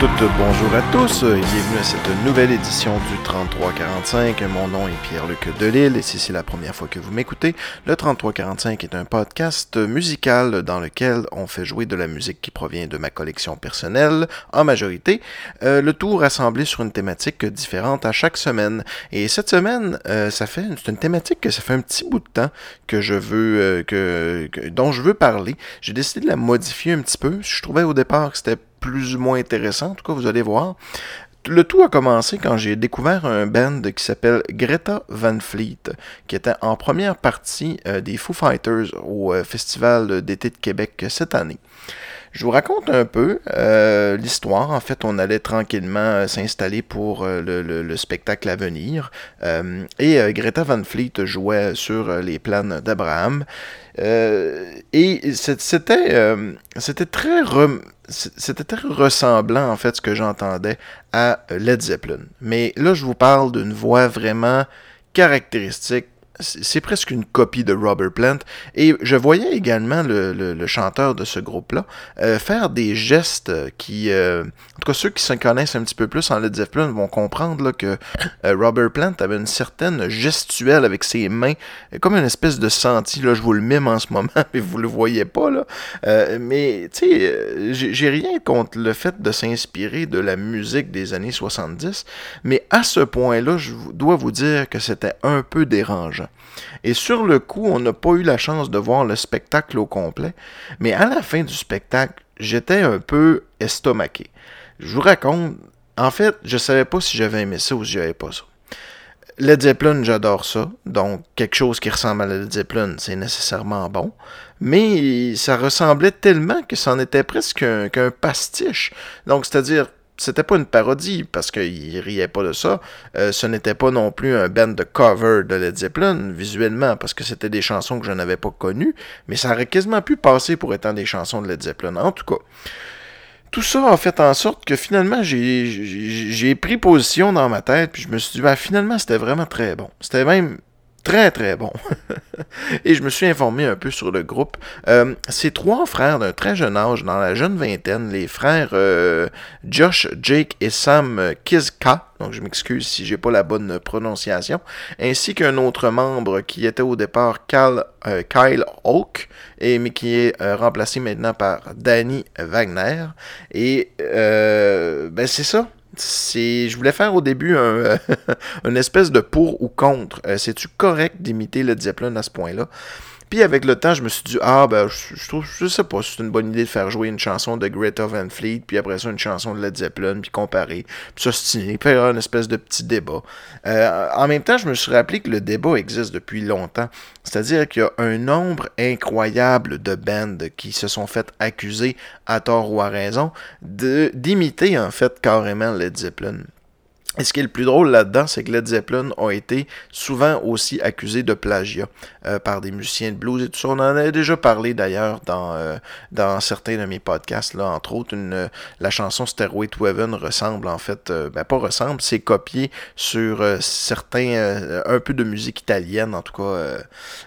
Toutes, bonjour à tous et bienvenue à cette nouvelle édition du 3345. Mon nom est Pierre-Luc Delille et si c'est la première fois que vous m'écoutez, le 3345 est un podcast musical dans lequel on fait jouer de la musique qui provient de ma collection personnelle en majorité, euh, le tout rassemblé sur une thématique différente à chaque semaine. Et cette semaine, euh, ça fait c'est une thématique que ça fait un petit bout de temps que je veux euh, que, dont je veux parler. J'ai décidé de la modifier un petit peu. Je trouvais au départ que c'était plus ou moins intéressant. En tout cas, vous allez voir. Le tout a commencé quand j'ai découvert un band qui s'appelle Greta Van Fleet, qui était en première partie euh, des Foo Fighters au euh, Festival d'été de Québec cette année. Je vous raconte un peu euh, l'histoire. En fait, on allait tranquillement euh, s'installer pour euh, le, le, le, spectacle à venir. Et Greta Van Fleet jouait sur les planes d'Abraham. et c'était c'était très c'était très ressemblant en fait ce que j'entendais à Led Zeppelin. Mais là, je vous parle d'une voix vraiment caractéristique c'est presque une copie de Robert Plant. Et je voyais également le, le, chanteur de ce groupe-là euh, faire des gestes qui, euh, en tout cas ceux qui se connaissent un petit peu plus en Led Zeppelin vont comprendre là, que euh, Robert Plant avait une certaine gestuelle avec ses mains, comme une espèce de senti. Là, je vous le mime en ce moment, mais vous le voyez pas là. Euh, mais tu sais, j'ai rien contre le fait de s'inspirer de la musique des années 70, mais à ce point-là, je dois vous dire que c'était un peu dérangeant. Et sur le coup, on n'a pas eu la chance de voir le spectacle au complet, mais à la fin du spectacle, j'étais un peu estomaqué. Je vous raconte, en fait, je savais pas si j'avais aimé ça ou si j'avais pas ça. Led Zeppelin, j'adore ça. Donc, quelque chose qui ressemble à Led Zeppelin, c'est nécessairement bon. Mais ça ressemblait tellement que c'en était presque qu'un qu pastiche. Donc, c'est-à-dire, c'était pas une parodie parce qu'il riait pas de ça. Euh, ce n'était pas non plus un band de cover de Led Zeppelin visuellement parce que c'était des chansons que je n'avais pas connues, mais ça aurait quasiment pu passer pour étant des chansons de Led Zeppelin. En tout cas, tout ça a fait en sorte que finalement j'ai pris position dans ma tête puis je me suis dit ben, finalement c'était vraiment très bon. C'était même très très bon. et je me suis informé un peu sur le groupe. Euh, c'est trois frères d'un très jeune âge, dans la jeune vingtaine, les frères euh, Josh, Jake et Sam Kizka. Donc je m'excuse si j'ai pas la bonne prononciation, ainsi qu'un autre membre qui était au départ Kyle, euh, Kyle Hawk, et, mais qui est euh, remplacé maintenant par Danny Wagner. Et ben c'est ça je voulais faire au début un, une espèce de pour ou contre. Euh, C'est-tu correct d'imiter le Zeppelin à ce point-là? Puis avec le temps, je me suis dit, ah ben, je, je trouve, je sais pas si c'est une bonne idée de faire jouer une chanson de Greta Van Fleet, puis après ça, une chanson de Led Zeppelin, puis comparer, puis s'ostiner, puis faire une espèce de petit débat. Euh, en même temps, je me suis rappelé que le débat existe depuis longtemps. C'est-à-dire qu'il y a un nombre incroyable de bands qui se sont fait accuser, à tort ou à raison, d'imiter en fait carrément Led Zeppelin. Et ce qui est le plus drôle là-dedans, c'est que Led Zeppelin ont été souvent aussi accusés de plagiat euh, par des musiciens de blues et tout ça. On en a déjà parlé d'ailleurs dans, euh, dans certains de mes podcasts. Là, entre autres, euh, la chanson Stairway to Heaven ressemble en fait, ben pas ressemble, c'est copié sur certains, un peu de musique italienne. En tout cas,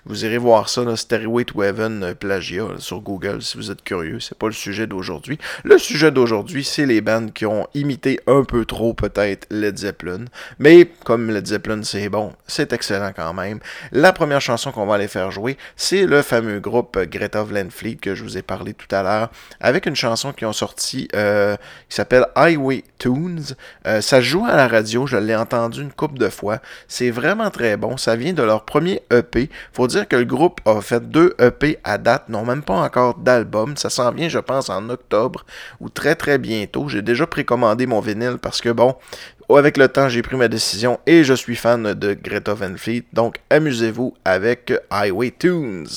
vous irez voir ça, là, Stairway to Heaven plagiat sur Google si vous êtes curieux. C'est pas le sujet d'aujourd'hui. Le sujet d'aujourd'hui, c'est les bandes qui ont imité un peu trop peut-être Led Zeppelin. Mais comme Led Zeppelin, c'est bon, c'est excellent quand même. La première chanson qu'on va aller faire jouer, c'est le fameux groupe Greta Van Fleet que je vous ai parlé tout à l'heure, avec une chanson qui ont sorti euh, qui s'appelle Highway Tunes. Euh, ça joue à la radio, je l'ai entendu une couple de fois. C'est vraiment très bon. Ça vient de leur premier EP. Faut dire que le groupe a fait deux EP à date, non même pas encore d'album. Ça s'en vient, je pense, en octobre ou très très bientôt. J'ai déjà précommandé mon vinyle parce que bon, avec le temps, j'ai pris ma décision et je suis fan de Greta Van Fleet. Donc, amusez-vous avec Highway Tunes.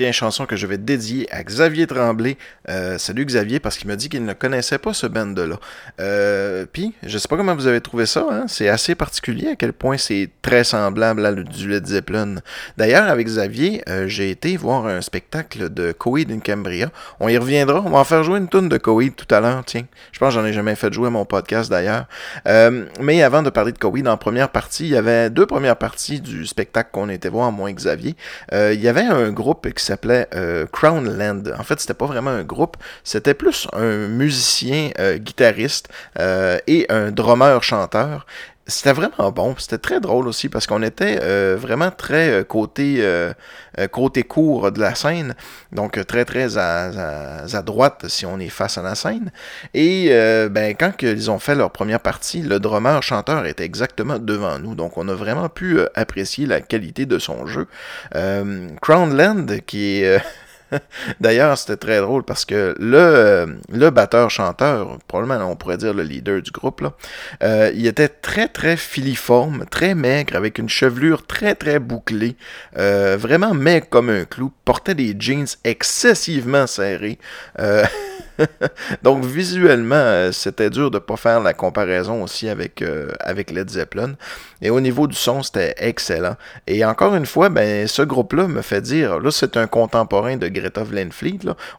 Tiens, chanson que je vais dédier à Xavier Tremblay. Euh, salut Xavier, parce qu'il m'a dit qu'il ne connaissait pas ce band-là. Euh, Puis, je sais pas comment vous avez trouvé ça, hein? c'est assez particulier à quel point c'est très semblable à du Led Zeppelin. D'ailleurs, avec Xavier, euh, j'ai été voir un spectacle de Coheed in Cambria. On y reviendra, on va en faire jouer une tonne de Coheed tout à l'heure, tiens. Je pense que j'en ai jamais fait jouer à mon podcast d'ailleurs. Mais avant de parler de Coheed, en première partie, il y avait deux premières parties du spectacle qu'on était voir, moi et Xavier. il y avait un groupe qui s'appelait euh, Crownland. En fait, c'était pas vraiment un groupe, c'était plus un musicien, euh, guitariste euh, et un drummer chanteur c'était vraiment bon. C'était très drôle aussi parce qu'on était vraiment très côté, côté court de la scène. Donc très très à, à, droite si on est face à la scène. Et ben, quand ils ont fait leur première partie, le drummer chanteur était exactement devant nous. Donc on a vraiment pu apprécier la qualité de son jeu. Crownland, qui est D'ailleurs, c'était très drôle parce que le, euh, le batteur-chanteur, probablement on pourrait dire le leader du groupe, euh, il était très très filiforme, très maigre, avec une chevelure très très bouclée, euh, vraiment maigre comme un clou, portait des jeans excessivement serrés. Donc visuellement, c'était dur de ne pas faire la comparaison aussi avec, avec Led Zeppelin. Et au niveau du son, c'était excellent. Et encore une fois, ben, ce groupe-là me fait dire, là c'est un contemporain de Greta Van.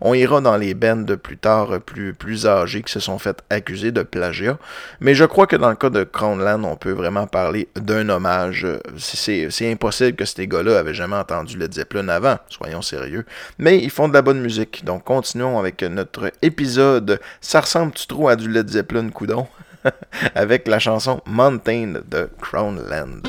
On ira dans les bands de plus tard, plus, plus âgés, qui se sont fait accuser de plagiat. Mais je crois que dans le cas de Crownland, on peut vraiment parler d'un hommage. C'est impossible que ces gars-là avaient jamais entendu Led Zeppelin avant, soyons sérieux. Mais ils font de la bonne musique. Donc continuons avec notre épisode. Ça ressemble-tu trop à du Led Zeppelin, coudon? avec la chanson Mountain de Crownland.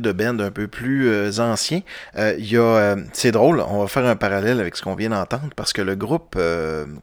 De bands un peu plus euh, anciens. Euh, a, c'est drôle, on va faire un parallèle avec ce qu'on vient d'entendre parce que le groupe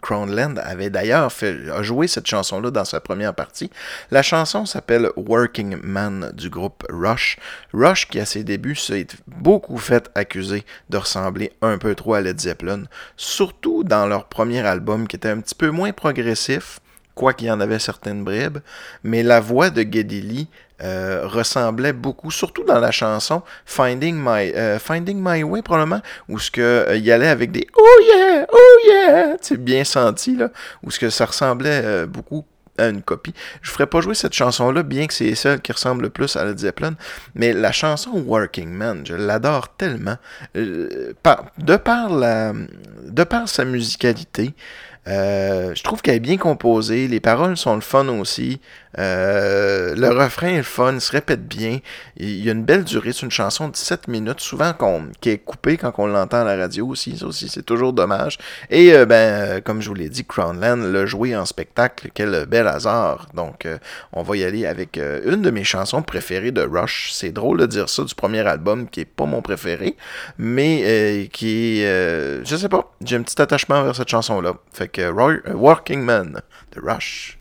Crownland avait d'ailleurs fait, a joué cette chanson-là dans sa première partie. La chanson s'appelle Working Man du groupe Rush. Rush qui à ses débuts s'est beaucoup fait accuser de ressembler un peu trop à Led Zeppelin, surtout dans leur premier album qui était un petit peu moins progressif quoi qu'il y en avait certaines bribes, mais la voix de Geddy Lee euh, ressemblait beaucoup, surtout dans la chanson Finding My, euh, Finding My Way, probablement, où ce que euh, allait avec des Oh yeah, oh yeah, c'est bien senti, là, où ce que ça ressemblait beaucoup à une copie. Je ferais pas jouer cette chanson-là, bien que c'est celle qui ressemble le plus à la Zeppelin, mais la chanson Working Man, je l'adore tellement. de, par la, de par sa musicalité, je trouve qu'elle est bien composée. Les paroles sont le fun aussi. Euh, le refrain est fun, il se répète bien. Il y a une belle durée. C'est une chanson de 17 minutes, souvent qui est coupée quand on l'entend à la radio aussi. Ça aussi, c'est toujours dommage. Et euh, ben, comme je vous l'ai dit, Crownland l'a joué en spectacle. Quel bel hasard. Donc, on va y aller avec une de mes chansons préférées de Rush. C'est drôle de dire ça du premier album qui est pas mon préféré, mais qui est. je sais pas. J'ai un petit attachement vers cette chanson-là. Fait que Working Man, The Rush.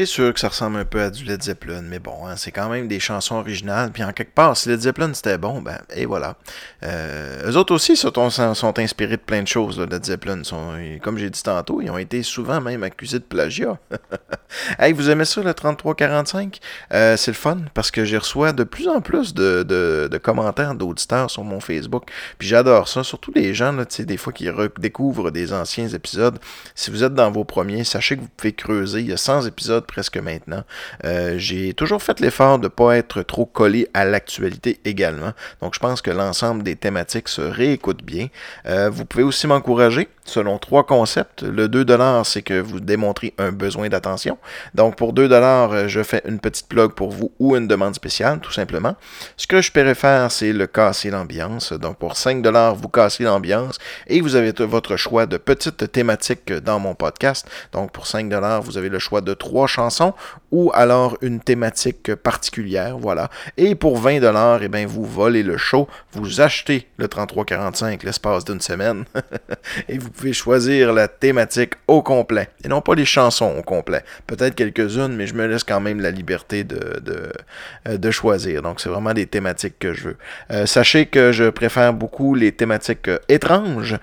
C'est sûr que ça ressemble un peu à du Led Zeppelin, mais bon, hein, c'est quand même des chansons originales. Puis en quelque part, si Led Zeppelin c'était bon, ben, et voilà. Euh, eux autres aussi sont, sont, inspirés de plein de choses, là, Led Zeppelin. Sont, comme j'ai dit tantôt, ils ont été souvent même accusés de plagiat. hey, vous aimez ça, le 3345 euh, C'est le fun parce que j'ai reçois de plus en plus de, commentaires d'auditeurs sur mon Facebook. Puis j'adore ça, surtout les gens, là, des fois qui redécouvrent des anciens épisodes. Si vous êtes dans vos premiers, sachez que vous pouvez creuser. Il y a 100 épisodes presque maintenant. Euh, j'ai toujours fait l'effort de ne pas être trop collé à l'actualité également. Donc je pense que l'ensemble des thématiques se réécoute bien. Euh, vous pouvez aussi m'encourager selon trois concepts. Le 2$, c'est que vous démontrez un besoin d'attention. Donc pour 2$, euh, je fais une petite plug pour vous ou une demande spéciale, tout simplement. Ce que je pourrais faire, c'est le casser l'ambiance. Donc pour 5$, vous cassez l'ambiance et vous avez votre choix de petites thématiques dans mon podcast. Donc pour 5$, vous avez le choix de trois chansons ou alors une thématique particulière, voilà. Et pour 20 dollars, eh bien vous volez le show, vous achetez le 3345 l'espace d'une semaine et vous pouvez choisir la thématique au complet et non pas les chansons au complet. Peut-être quelques-unes, mais je me laisse quand même la liberté de, de, euh, choisir. Donc c'est vraiment des thématiques que je veux. Euh, sachez que je préfère beaucoup les thématiques euh, étranges.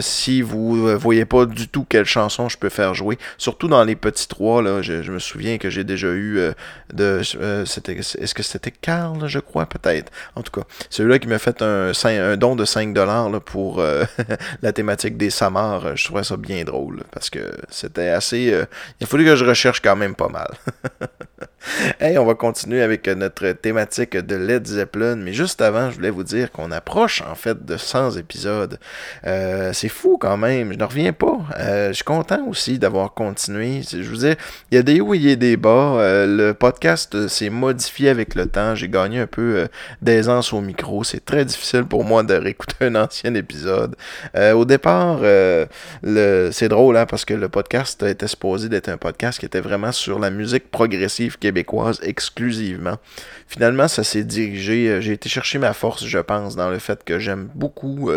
si vous voyez pas du tout quelle chanson je peux faire jouer, surtout dans les petits trois là, je, je me souviens que j'ai déjà eu euh, de. Euh, est-ce que c'était Carl, je crois, peut-être? En tout cas, celui-là qui m'a fait un, don de 5$ pour euh, la thématique des Samars. Je trouvais ça bien drôle parce que c'était assez. il a fallu que je recherche quand même pas mal. hey, on va continuer avec notre thématique de Led Zeppelin, mais juste avant, je voulais vous dire qu'on approche en fait de 100 épisodes. c'est fou quand même, je ne reviens pas. je suis content aussi d'avoir continué. Je vous dis, il y a des hauts et des bas. Euh, le podcast euh, s'est modifié avec le temps. J'ai gagné un peu euh, d'aisance au micro. C'est très difficile pour moi de réécouter un ancien épisode. au départ, c'est drôle hein, parce que le podcast était supposé d'être un podcast qui était vraiment sur la musique progressive québécoise exclusivement. Finalement, ça s'est dirigé. J'ai été chercher ma force, je pense, dans le fait que j'aime beaucoup,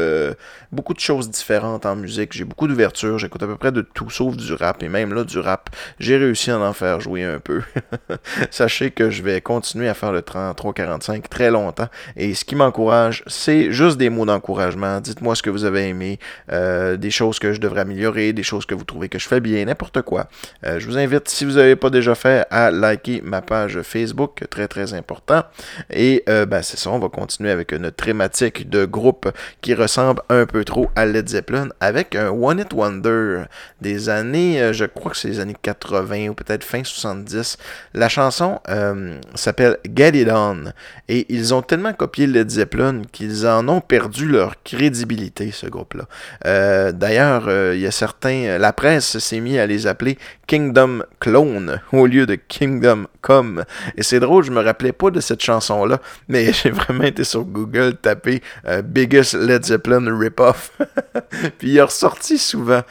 beaucoup de choses différentes en musique. J'ai beaucoup d'ouverture. J'écoute à peu près de tout sauf du rap. Et même là, du rap, j'ai réussi à en faire jouer un peu. Sachez que je vais continuer à faire le 33-45 très longtemps. Et ce qui m'encourage, c'est juste des mots d'encouragement. Dites-moi ce que vous avez aimé, euh, des choses que je devrais améliorer, des choses que vous trouvez que je fais bien, n'importe quoi. Euh, je vous invite, si vous n'avez pas déjà fait, à liker ma page Facebook, très très important. Et euh, ben, c'est ça, on va continuer avec une thématique de groupe qui ressemble un peu trop à Led Zeppelin avec un One It Wonder des années, je crois que c'est les années 80 ou peut-être fin 70. La chanson euh, s'appelle Get It On. Et ils ont tellement copié Led Zeppelin qu'ils en ont perdu leur crédibilité, ce groupe-là. Euh, d'ailleurs, euh, il y a certains. La presse s'est mis à les appeler Kingdom Clone au lieu de Kingdom Come. Et c'est drôle, je me rappelais pas de cette chanson-là, mais j'ai vraiment été sur Google taper Biggest Led Zeppelin Rip-Off. Puis il est ressorti souvent.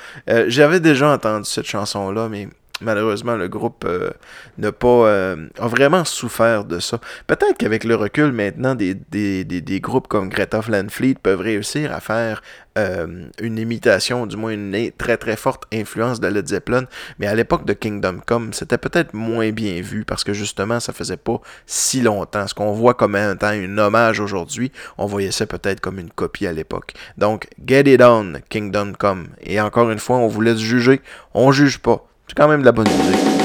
J'avais déjà entendu cette chanson-là, mais malheureusement, le groupe euh, n'a pas euh, a vraiment souffert de ça. Peut-être qu'avec le recul maintenant, des, des, des, groupes comme Greta Fleet peuvent réussir à faire euh, une imitation, du moins une très très forte influence de Led Zeppelin. Mais à l'époque de Kingdom Come, c'était peut-être moins bien vu parce que justement, ça faisait pas si longtemps. Ce qu'on voit comme un un hommage aujourd'hui, on voyait ça peut-être comme une copie à l'époque. Donc, Get It On, Kingdom Come. Et encore une fois, on vous laisse juger. On juge pas. C'est quand même de la bonne musique.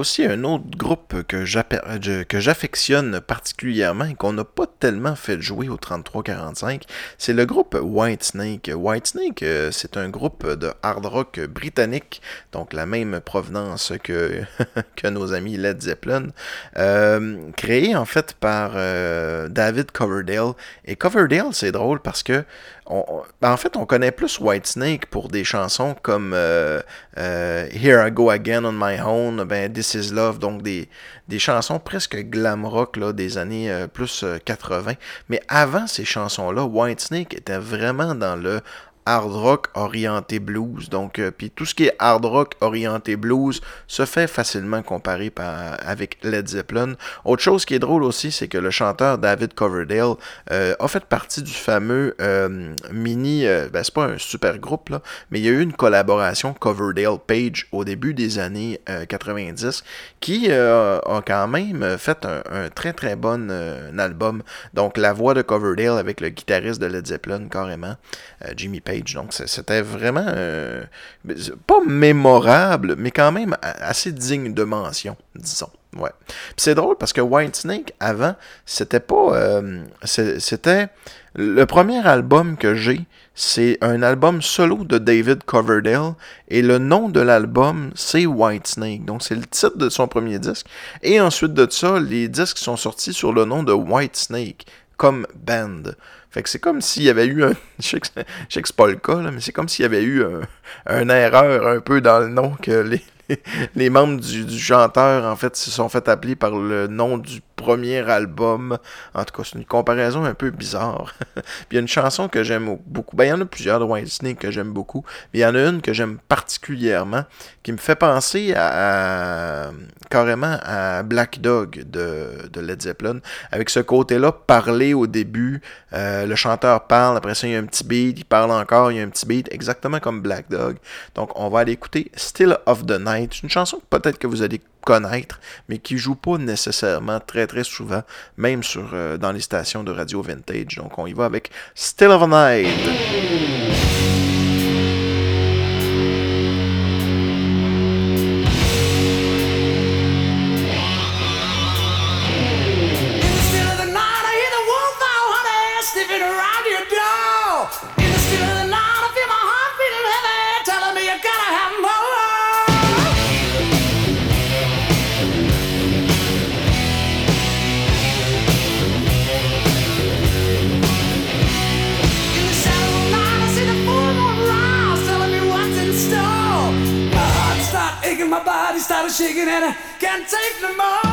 Aussi un autre groupe que j'affectionne particulièrement et qu'on n'a pas tellement fait jouer au 33-45. C'est le groupe Whitesnake. Whitesnake, euh, c'est un groupe de hard rock britannique, donc la même provenance que, que nos amis Led Zeppelin, euh, créé en fait par euh, David Coverdale. Et Coverdale, c'est drôle parce que ben, en fait, on connaît plus Whitesnake pour des chansons comme euh, euh, Here I Go Again on My Own, ben, This Is Love, donc des, des chansons presque glam rock des années euh, plus 80. Mais avant ces chansons-là, Whitesnake était vraiment dans le hard rock orienté blues. Donc, euh, puis tout ce qui est hard rock orienté blues se fait facilement comparer par, avec Led Zeppelin. Autre chose qui est drôle aussi, c'est que le chanteur David Coverdale euh, a fait partie du fameux euh, mini, ben c'est pas un super groupe là, mais il y a eu une collaboration Coverdale Page au début des années 90 qui a quand même fait un, très très bon album. Donc la voix de Coverdale avec le guitariste de Led Zeppelin carrément, Jimmy Page donc c'était vraiment euh, pas mémorable, mais quand même assez digne de mention, disons. C'est drôle parce que Whitesnake avant, c'était pas euh, c'était le premier album que j'ai, c'est un album solo de David Coverdale et le nom de l'album c'est Whitesnake. Donc c'est le titre de son premier disque et ensuite de ça, les disques sont sortis sur le nom de Whitesnake comme band. Fait que c'est comme s'il y avait eu un. Je sais que, c'est pas le cas, mais c'est comme s'il y avait eu un, une erreur un peu dans le nom que les, les membres du, chanteur, en fait, se sont fait appeler par le nom du premier album. En tout cas, c'est une comparaison un peu bizarre. Puis il y a une chanson que j'aime beaucoup. Ben, il y en a plusieurs de Whitesnake que j'aime beaucoup. Mais il y en a une que j'aime particulièrement qui me fait penser à, carrément à Black Dog de, de, Led Zeppelin. Avec ce côté-là, parler au début, euh, le chanteur parle, après ça il y a un petit beat, il parle encore, il y a un petit beat, exactement comme Black Dog. Donc on va aller écouter Still of the Night. C'est une chanson que peut-être que vous allez connaître, mais qui joue pas nécessairement très très souvent, même sur, euh, dans les stations de radio vintage. Donc on y va avec Still of Night. Shaking and I can't take no more.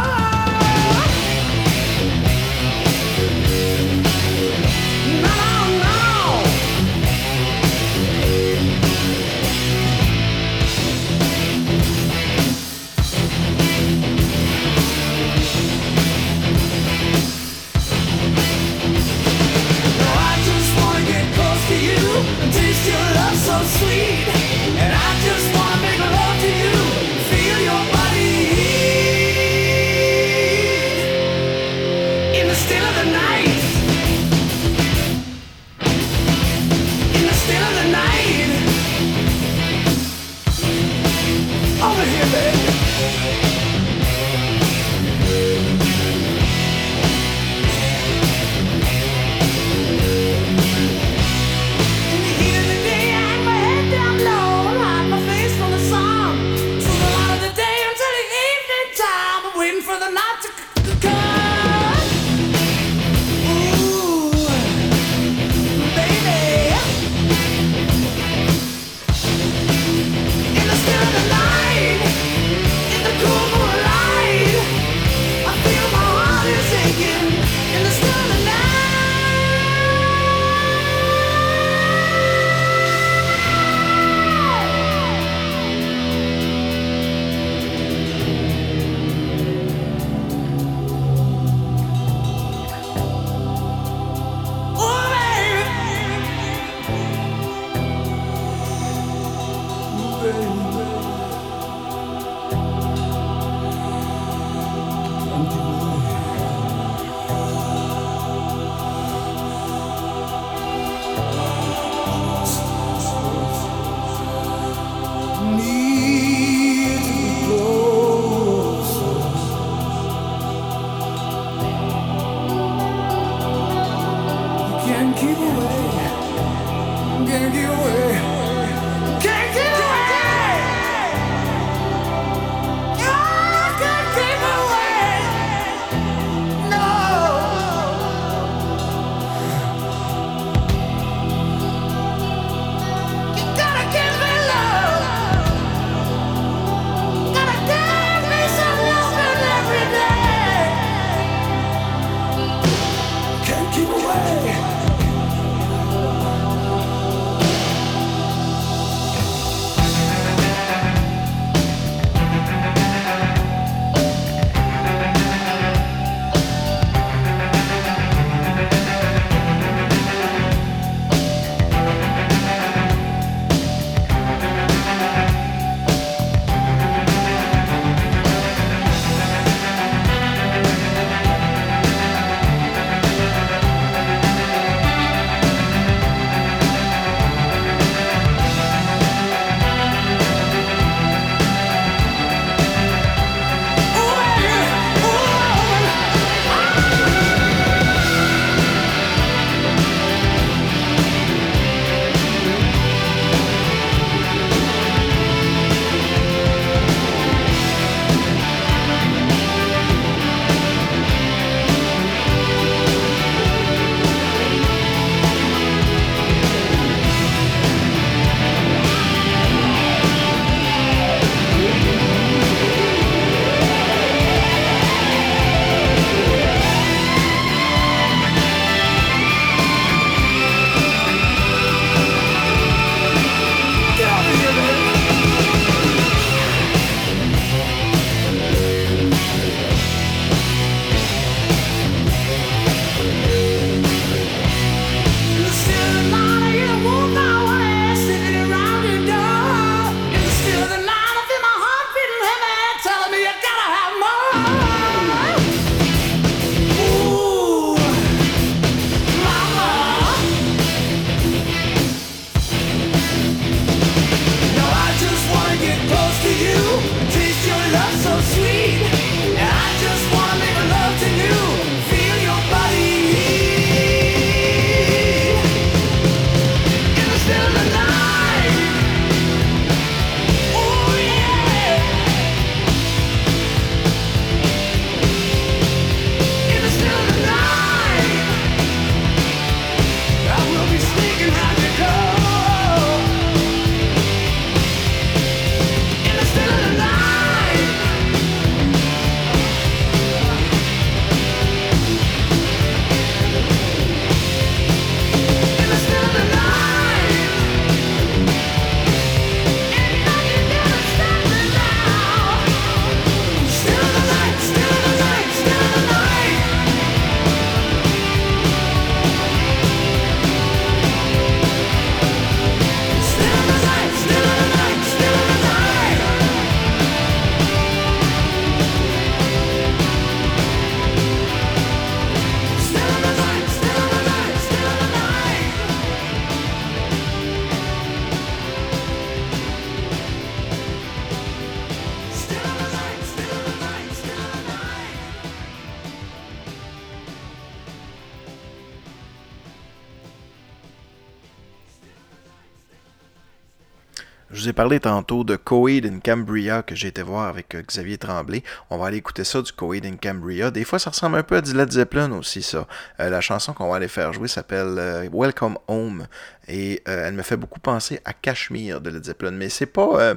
Tantôt de Coed in Cambria que j'ai été voir avec euh, Xavier Tremblay. On va aller écouter ça du Coed in Cambria. Des fois, ça ressemble un peu à du Led Zeppelin aussi, ça. Euh, la chanson qu'on va aller faire jouer s'appelle euh, Welcome Home et elle me fait beaucoup penser à Cashmere de Led Zeppelin. Mais c'est pas.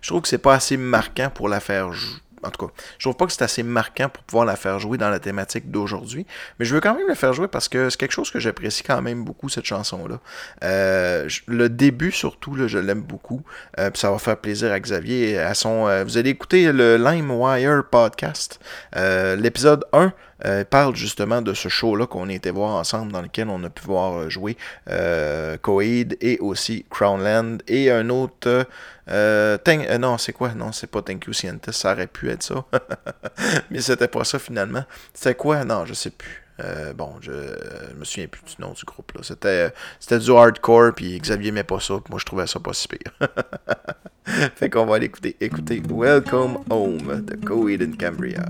je trouve que c'est pas assez marquant pour la faire jouer en tout cas, je trouve pas que c'est assez marquant pour pouvoir la faire jouer dans la thématique d'aujourd'hui, mais je veux quand même la faire jouer parce que c'est quelque chose que j'apprécie quand même beaucoup, cette chanson-là. Euh, le début, surtout, là, je l'aime beaucoup, euh, ça va faire plaisir à Xavier. À son, euh, vous allez écouter le LimeWire podcast, l'épisode 1 euh, parle justement de ce show-là qu'on était voir ensemble, dans lequel on a pu voir euh, jouer euh, et aussi Crownland et un autre. Euh, non, c'est quoi? Non, c'est pas Thank You Scientist, ça aurait pu être ça. Mais c'était pas ça finalement. C'était quoi? Non, je sais plus. bon, je, me souviens plus du nom du groupe. C'était, c'était du hardcore, puis Xavier met pas ça, moi je trouvais ça pas si pire. fait qu'on va aller écouter, écouter Welcome Home de Coed in Cambria.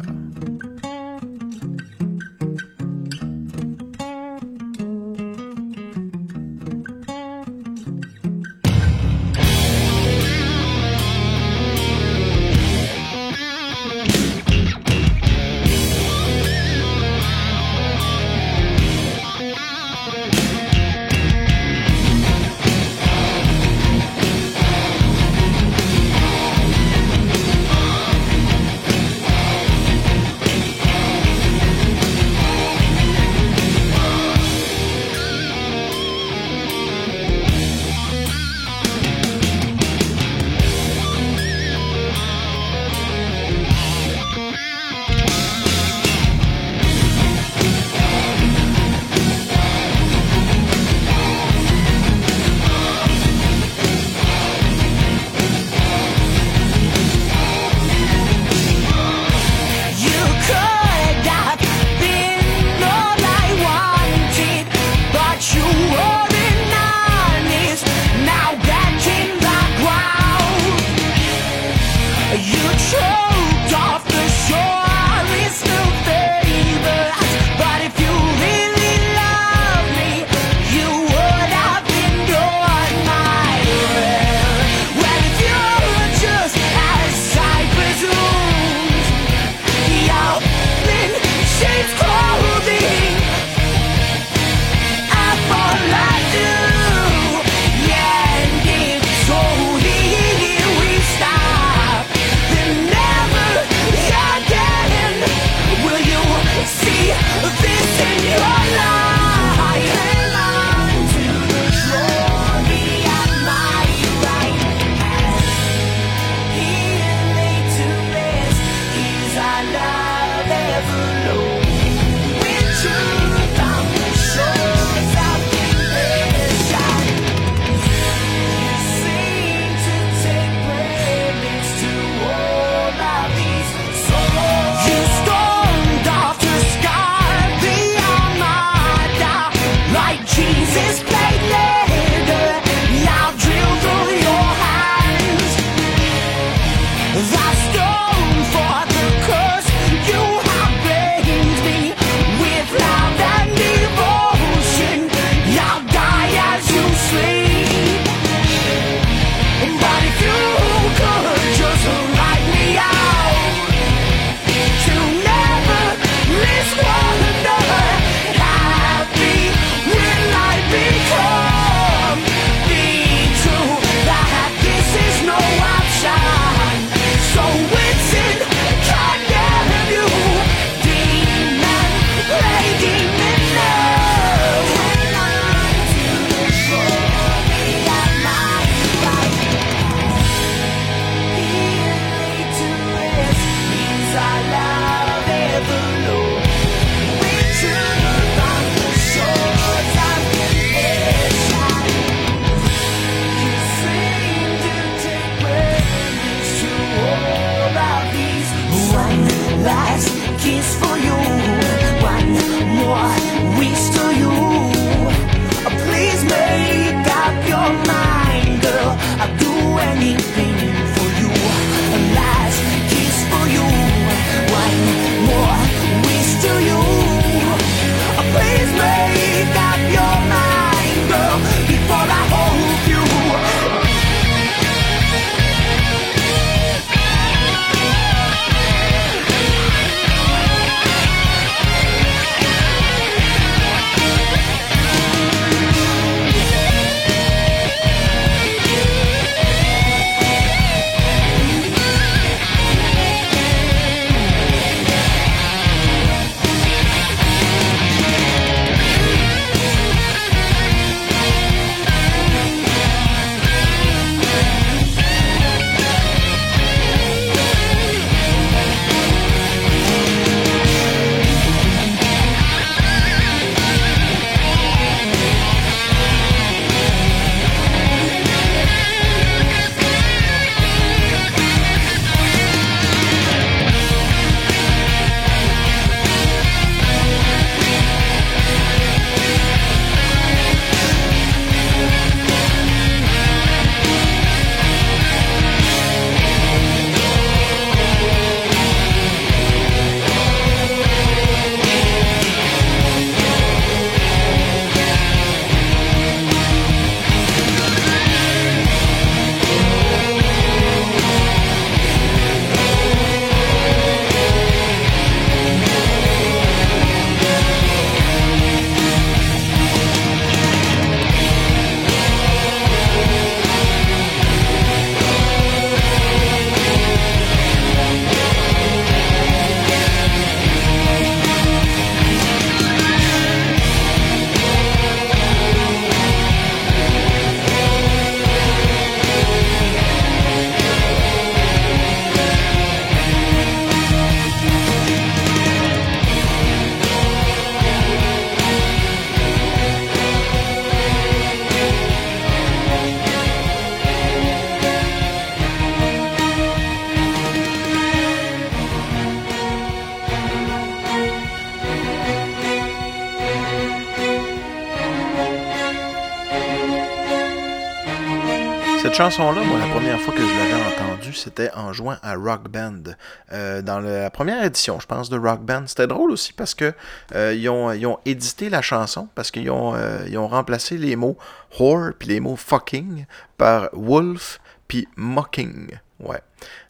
Cette chanson-là, moi, la première fois que je l'avais entendue, c'était en jouant à Rock Band. Euh, dans la première édition, je pense, de Rock Band. C'était drôle aussi parce que euh, ils, ont, édité la chanson, parce qu'ils ont, euh, ont remplacé les mots whore puis les mots fucking par wolf puis mocking. Ouais.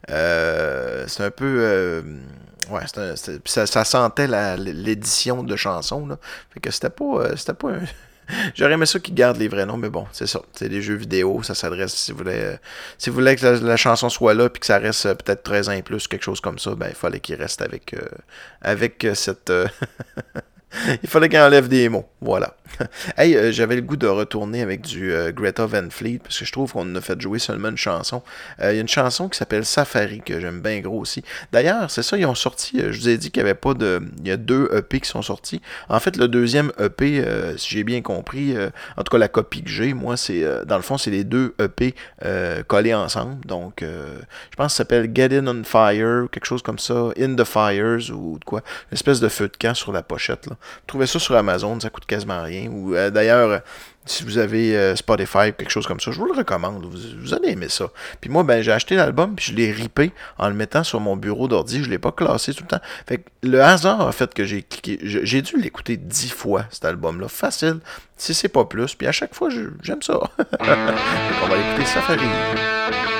c'est un peu. ouais, ça, ça, sentait l'édition de chanson. Là. Fait que c'était pas, c'était pas un J'aurais aimé ça qu'ils gardent les vrais noms, mais bon, c'est ça. C'est des jeux vidéo, ça s'adresse, si vous voulez, si vous voulez que la, chanson soit là, puis que ça reste euh, peut-être 13 ans et plus, quelque chose comme ça, ben il fallait qu'il reste avec, euh, avec euh, cette... il fallait qu'il enlève des mots, voilà. hey, euh, j'avais le goût de retourner avec du euh, Greta Van Fleet, parce que je trouve qu'on a fait jouer seulement une chanson. Euh, il y a une chanson qui s'appelle Safari, que j'aime bien gros aussi. D'ailleurs, c'est ça, ils ont sorti, je vous ai dit qu'il n'y avait pas de... Il y a deux EP qui sont sortis. En fait, le deuxième EP, si j'ai bien compris, en tout cas la copie que j'ai, moi, c'est... dans le fond, c'est les deux EP collés ensemble. Donc, je pense que ça s'appelle Get In On Fire, quelque chose comme ça, In The Fires, ou quoi. Une espèce de feu de camp sur la pochette. Là. Trouvez ça sur Amazon, ça coûte rien. Ou euh, d'ailleurs, si vous avez euh, Spotify quelque chose comme ça, je vous le recommande. Vous, allez aimer ça. Puis moi, ben, j'ai acheté l'album, puis je l'ai ripé en le mettant sur mon bureau d'ordi. Je ne l'ai pas classé tout le temps. Fait que le hasard a fait que j'ai cliqué. J'ai dû l'écouter dix fois, cet album-là. Facile. Si c'est pas plus. Puis à chaque fois, j'aime ça. on va écouter Safari. On va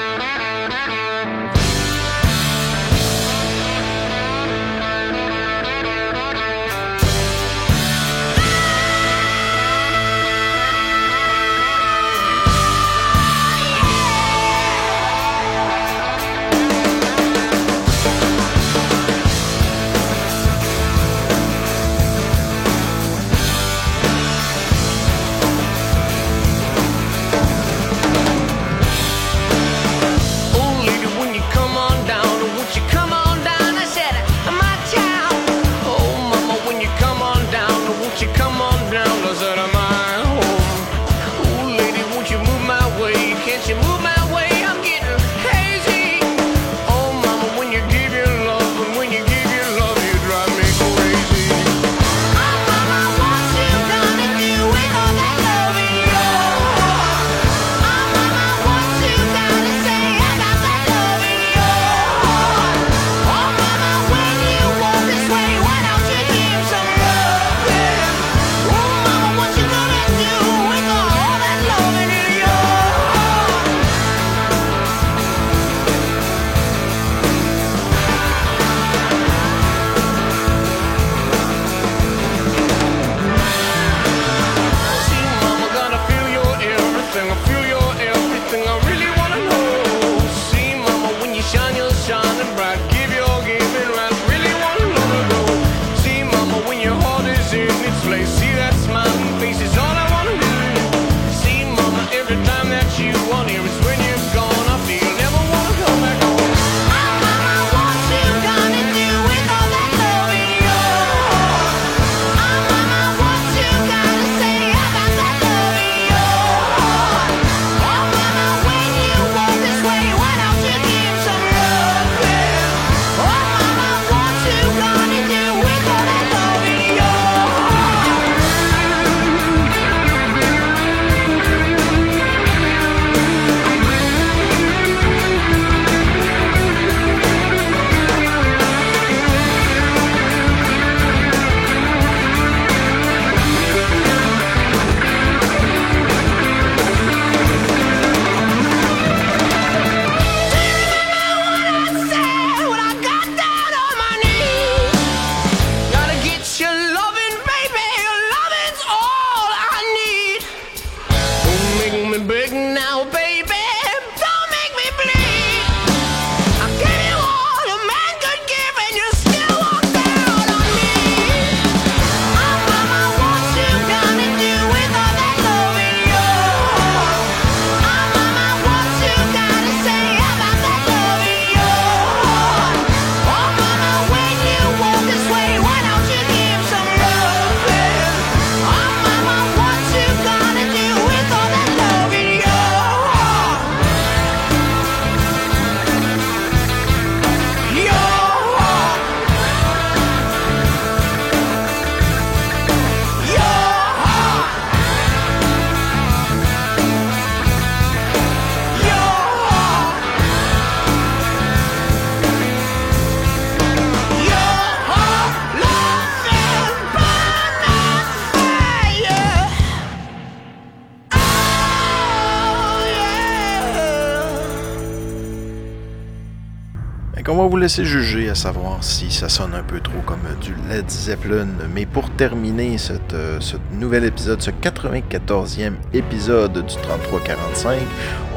laisser juger à savoir si ça sonne un peu trop comme du Led Zeppelin. Mais pour terminer euh, ce nouvel épisode, ce 94e épisode du 3345,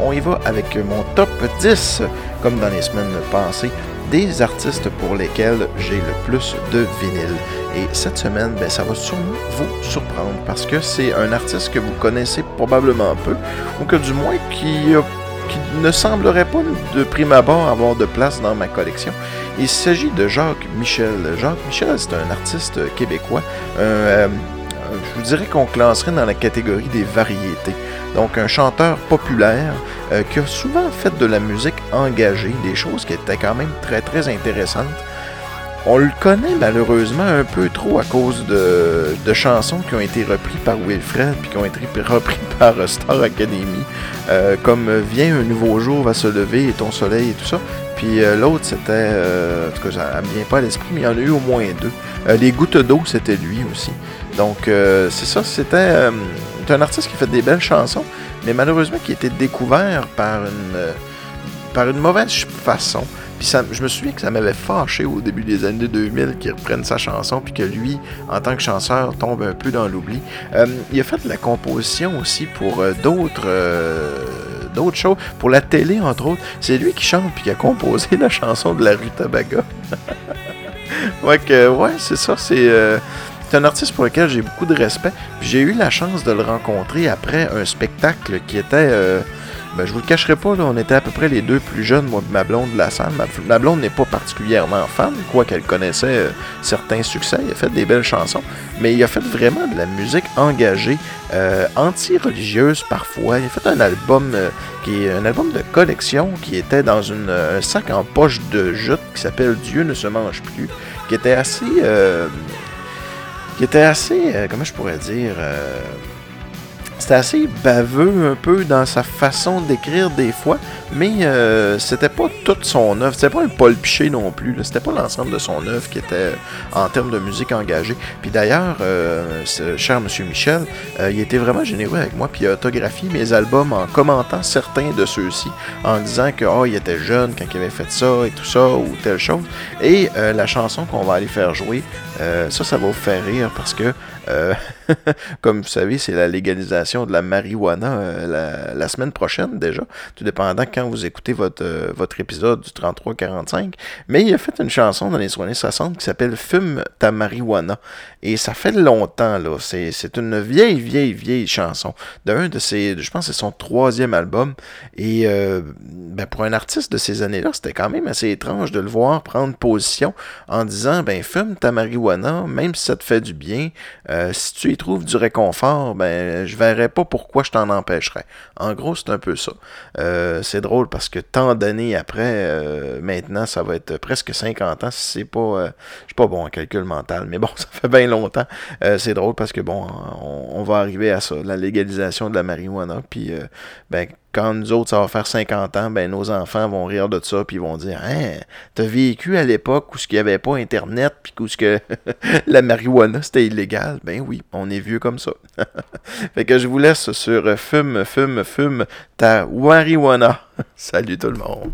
on y va avec mon top 10, comme dans les semaines passées, des artistes pour lesquels j'ai le plus de vinyle. Et cette semaine, ben, ça va sûrement vous surprendre parce que c'est un artiste que vous connaissez probablement peu, ou que du moins qui a ne semblerait pas de prime abord avoir de place dans ma collection. Il s'agit de Jacques Michel. Jacques Michel, c'est un artiste québécois. Euh, je vous dirais qu'on classerait dans la catégorie des variétés. Donc un chanteur populaire euh, qui a souvent fait de la musique engagée, des choses qui étaient quand même très très intéressantes. On le connaît malheureusement un peu trop à cause de, chansons qui ont été reprises par Wilfred puis qui ont été reprises par Star Academy, euh, comme Viens un nouveau jour va se lever et ton soleil et tout ça. Puis euh, l'autre c'était, euh, en tout cas ça me vient pas à l'esprit, mais il y en a eu au moins deux. Les gouttes d'eau c'était lui aussi. Donc c'est ça, c'était un artiste qui fait des belles chansons, mais malheureusement qui a été découvert par une, par une mauvaise façon. Puis je me souviens que ça m'avait fâché au début des années 2000 qu'il reprenne sa chanson, puis que lui, en tant que chanteur, tombe un peu dans l'oubli. Euh, il a fait de la composition aussi pour euh, d'autres euh, d'autres choses, pour la télé entre autres. C'est lui qui chante puis qui a composé la chanson de la rue Tabaga. ouais, que, ouais, c'est ça, c'est. C'est un artiste pour lequel j'ai beaucoup de respect. J'ai eu la chance de le rencontrer après un spectacle qui était ben, je vous le cacherai pas, on était à peu près les deux plus jeunes, moi ma blonde de la salle. Ma, blonde n'est pas particulièrement fan, quoi qu'elle connaissait euh, certains succès. Il a fait des belles chansons, mais il a fait vraiment de la musique engagée, euh, anti-religieuse parfois. Il a fait un album euh, qui est un album de collection qui était dans une, un sac en poche de jute qui s'appelle Dieu ne se mange plus, qui était assez, qui était assez, comment je pourrais dire c'était assez baveux un peu dans sa façon d'écrire des fois, mais euh, c'était pas toute son œuvre. C'était pas un Paul Piché non plus. C'était pas l'ensemble de son œuvre qui était euh, en termes de musique engagée. Puis d'ailleurs, euh, ce cher Monsieur Michel, il était vraiment généreux avec moi, puis il a autographié mes albums en commentant certains de ceux-ci, en disant que oh, il était jeune quand il avait fait ça et tout ça ou telle chose. Et la chanson qu'on va aller faire jouer, ça, ça va vous faire rire parce que euh, comme vous savez, c'est la légalisation de la marijuana euh, la, semaine prochaine déjà, tout dépendant quand vous écoutez votre, euh, votre épisode du 33-45. Mais il a fait une chanson dans les années 60 qui s'appelle Fume ta marijuana. Et ça fait longtemps, là. C'est une vieille, vieille, vieille chanson. D'un de ses, je pense c'est son troisième album. Et ben, pour un artiste de ces années-là, c'était quand même assez étrange de le voir prendre position en disant, ben, fume ta marijuana, même si ça te fait du bien. Euh, si tu y trouves du réconfort, ben je verrais pas pourquoi je t'en empêcherais. En gros, c'est un peu ça. Euh, c'est drôle parce que tant d'années après, euh, maintenant, ça va être presque 50 ans si c'est pas. je suis pas bon en calcul mental, mais bon, ça fait bien longtemps. c'est drôle parce que bon, on, on, va arriver à ça, la légalisation de la marijuana, puis ben quand nous autres, ça va faire 50 ans, ben nos enfants vont rire de ça, puis vont dire Hein, t'as vécu à l'époque où il n'y avait pas Internet, puis où ce que la marijuana c'était illégal? Ben oui, on est vieux comme ça. fait que je vous laisse sur Fume, Fume, Fume ta marijuana. Salut tout le monde.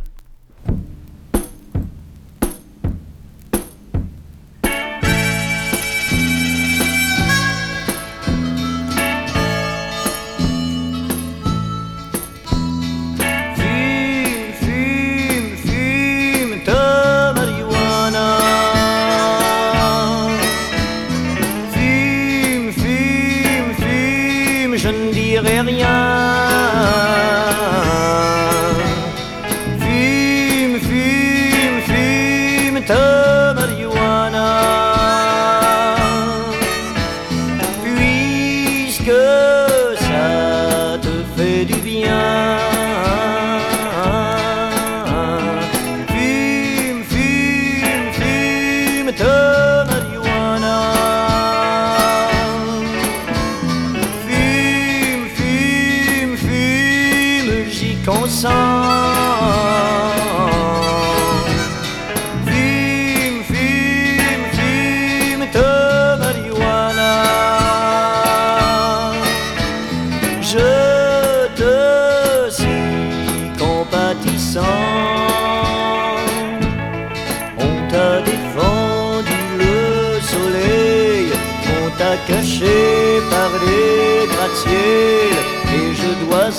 Par les gratte-ciels et je dois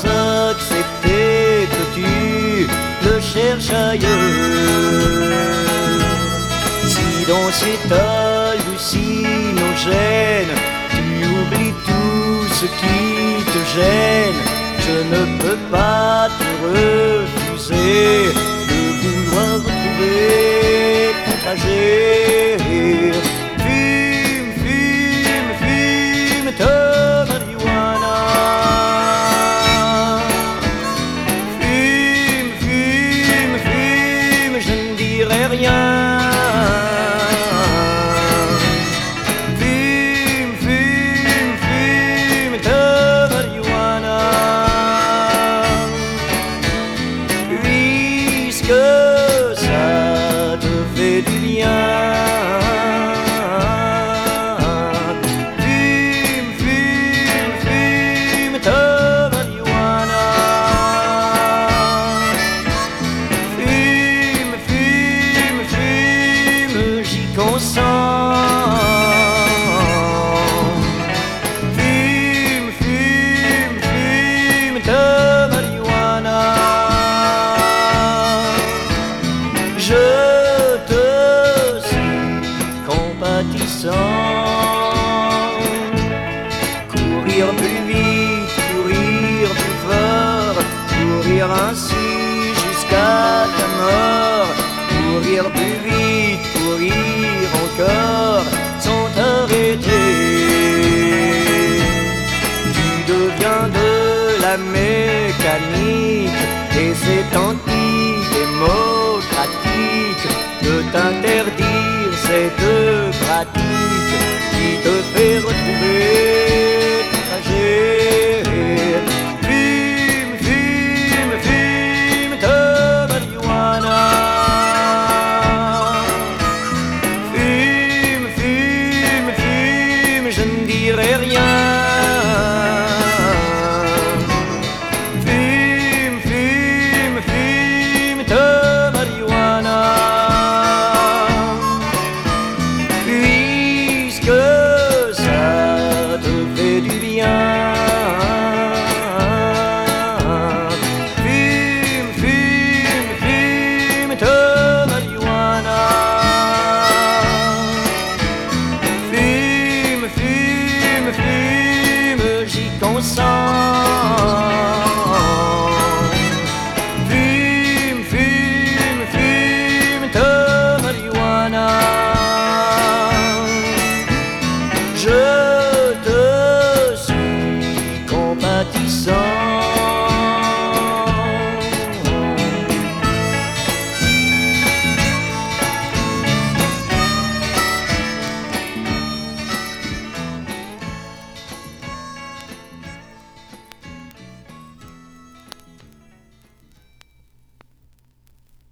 accepter que tu le cherches ailleurs. Si dans cet hallucinogène tu oublies tout ce qui te gêne, je ne peux pas te refuser de vouloir retrouver ton trajet. Courir plus vite, courir plus fort, courir ainsi jusqu'à ta mort. Courir plus vite, courir encore, sans t'arrêter. Tu deviens de la mécanique et c'est antidémocratique de t'interdire cette pratique qui te fait retrouver ton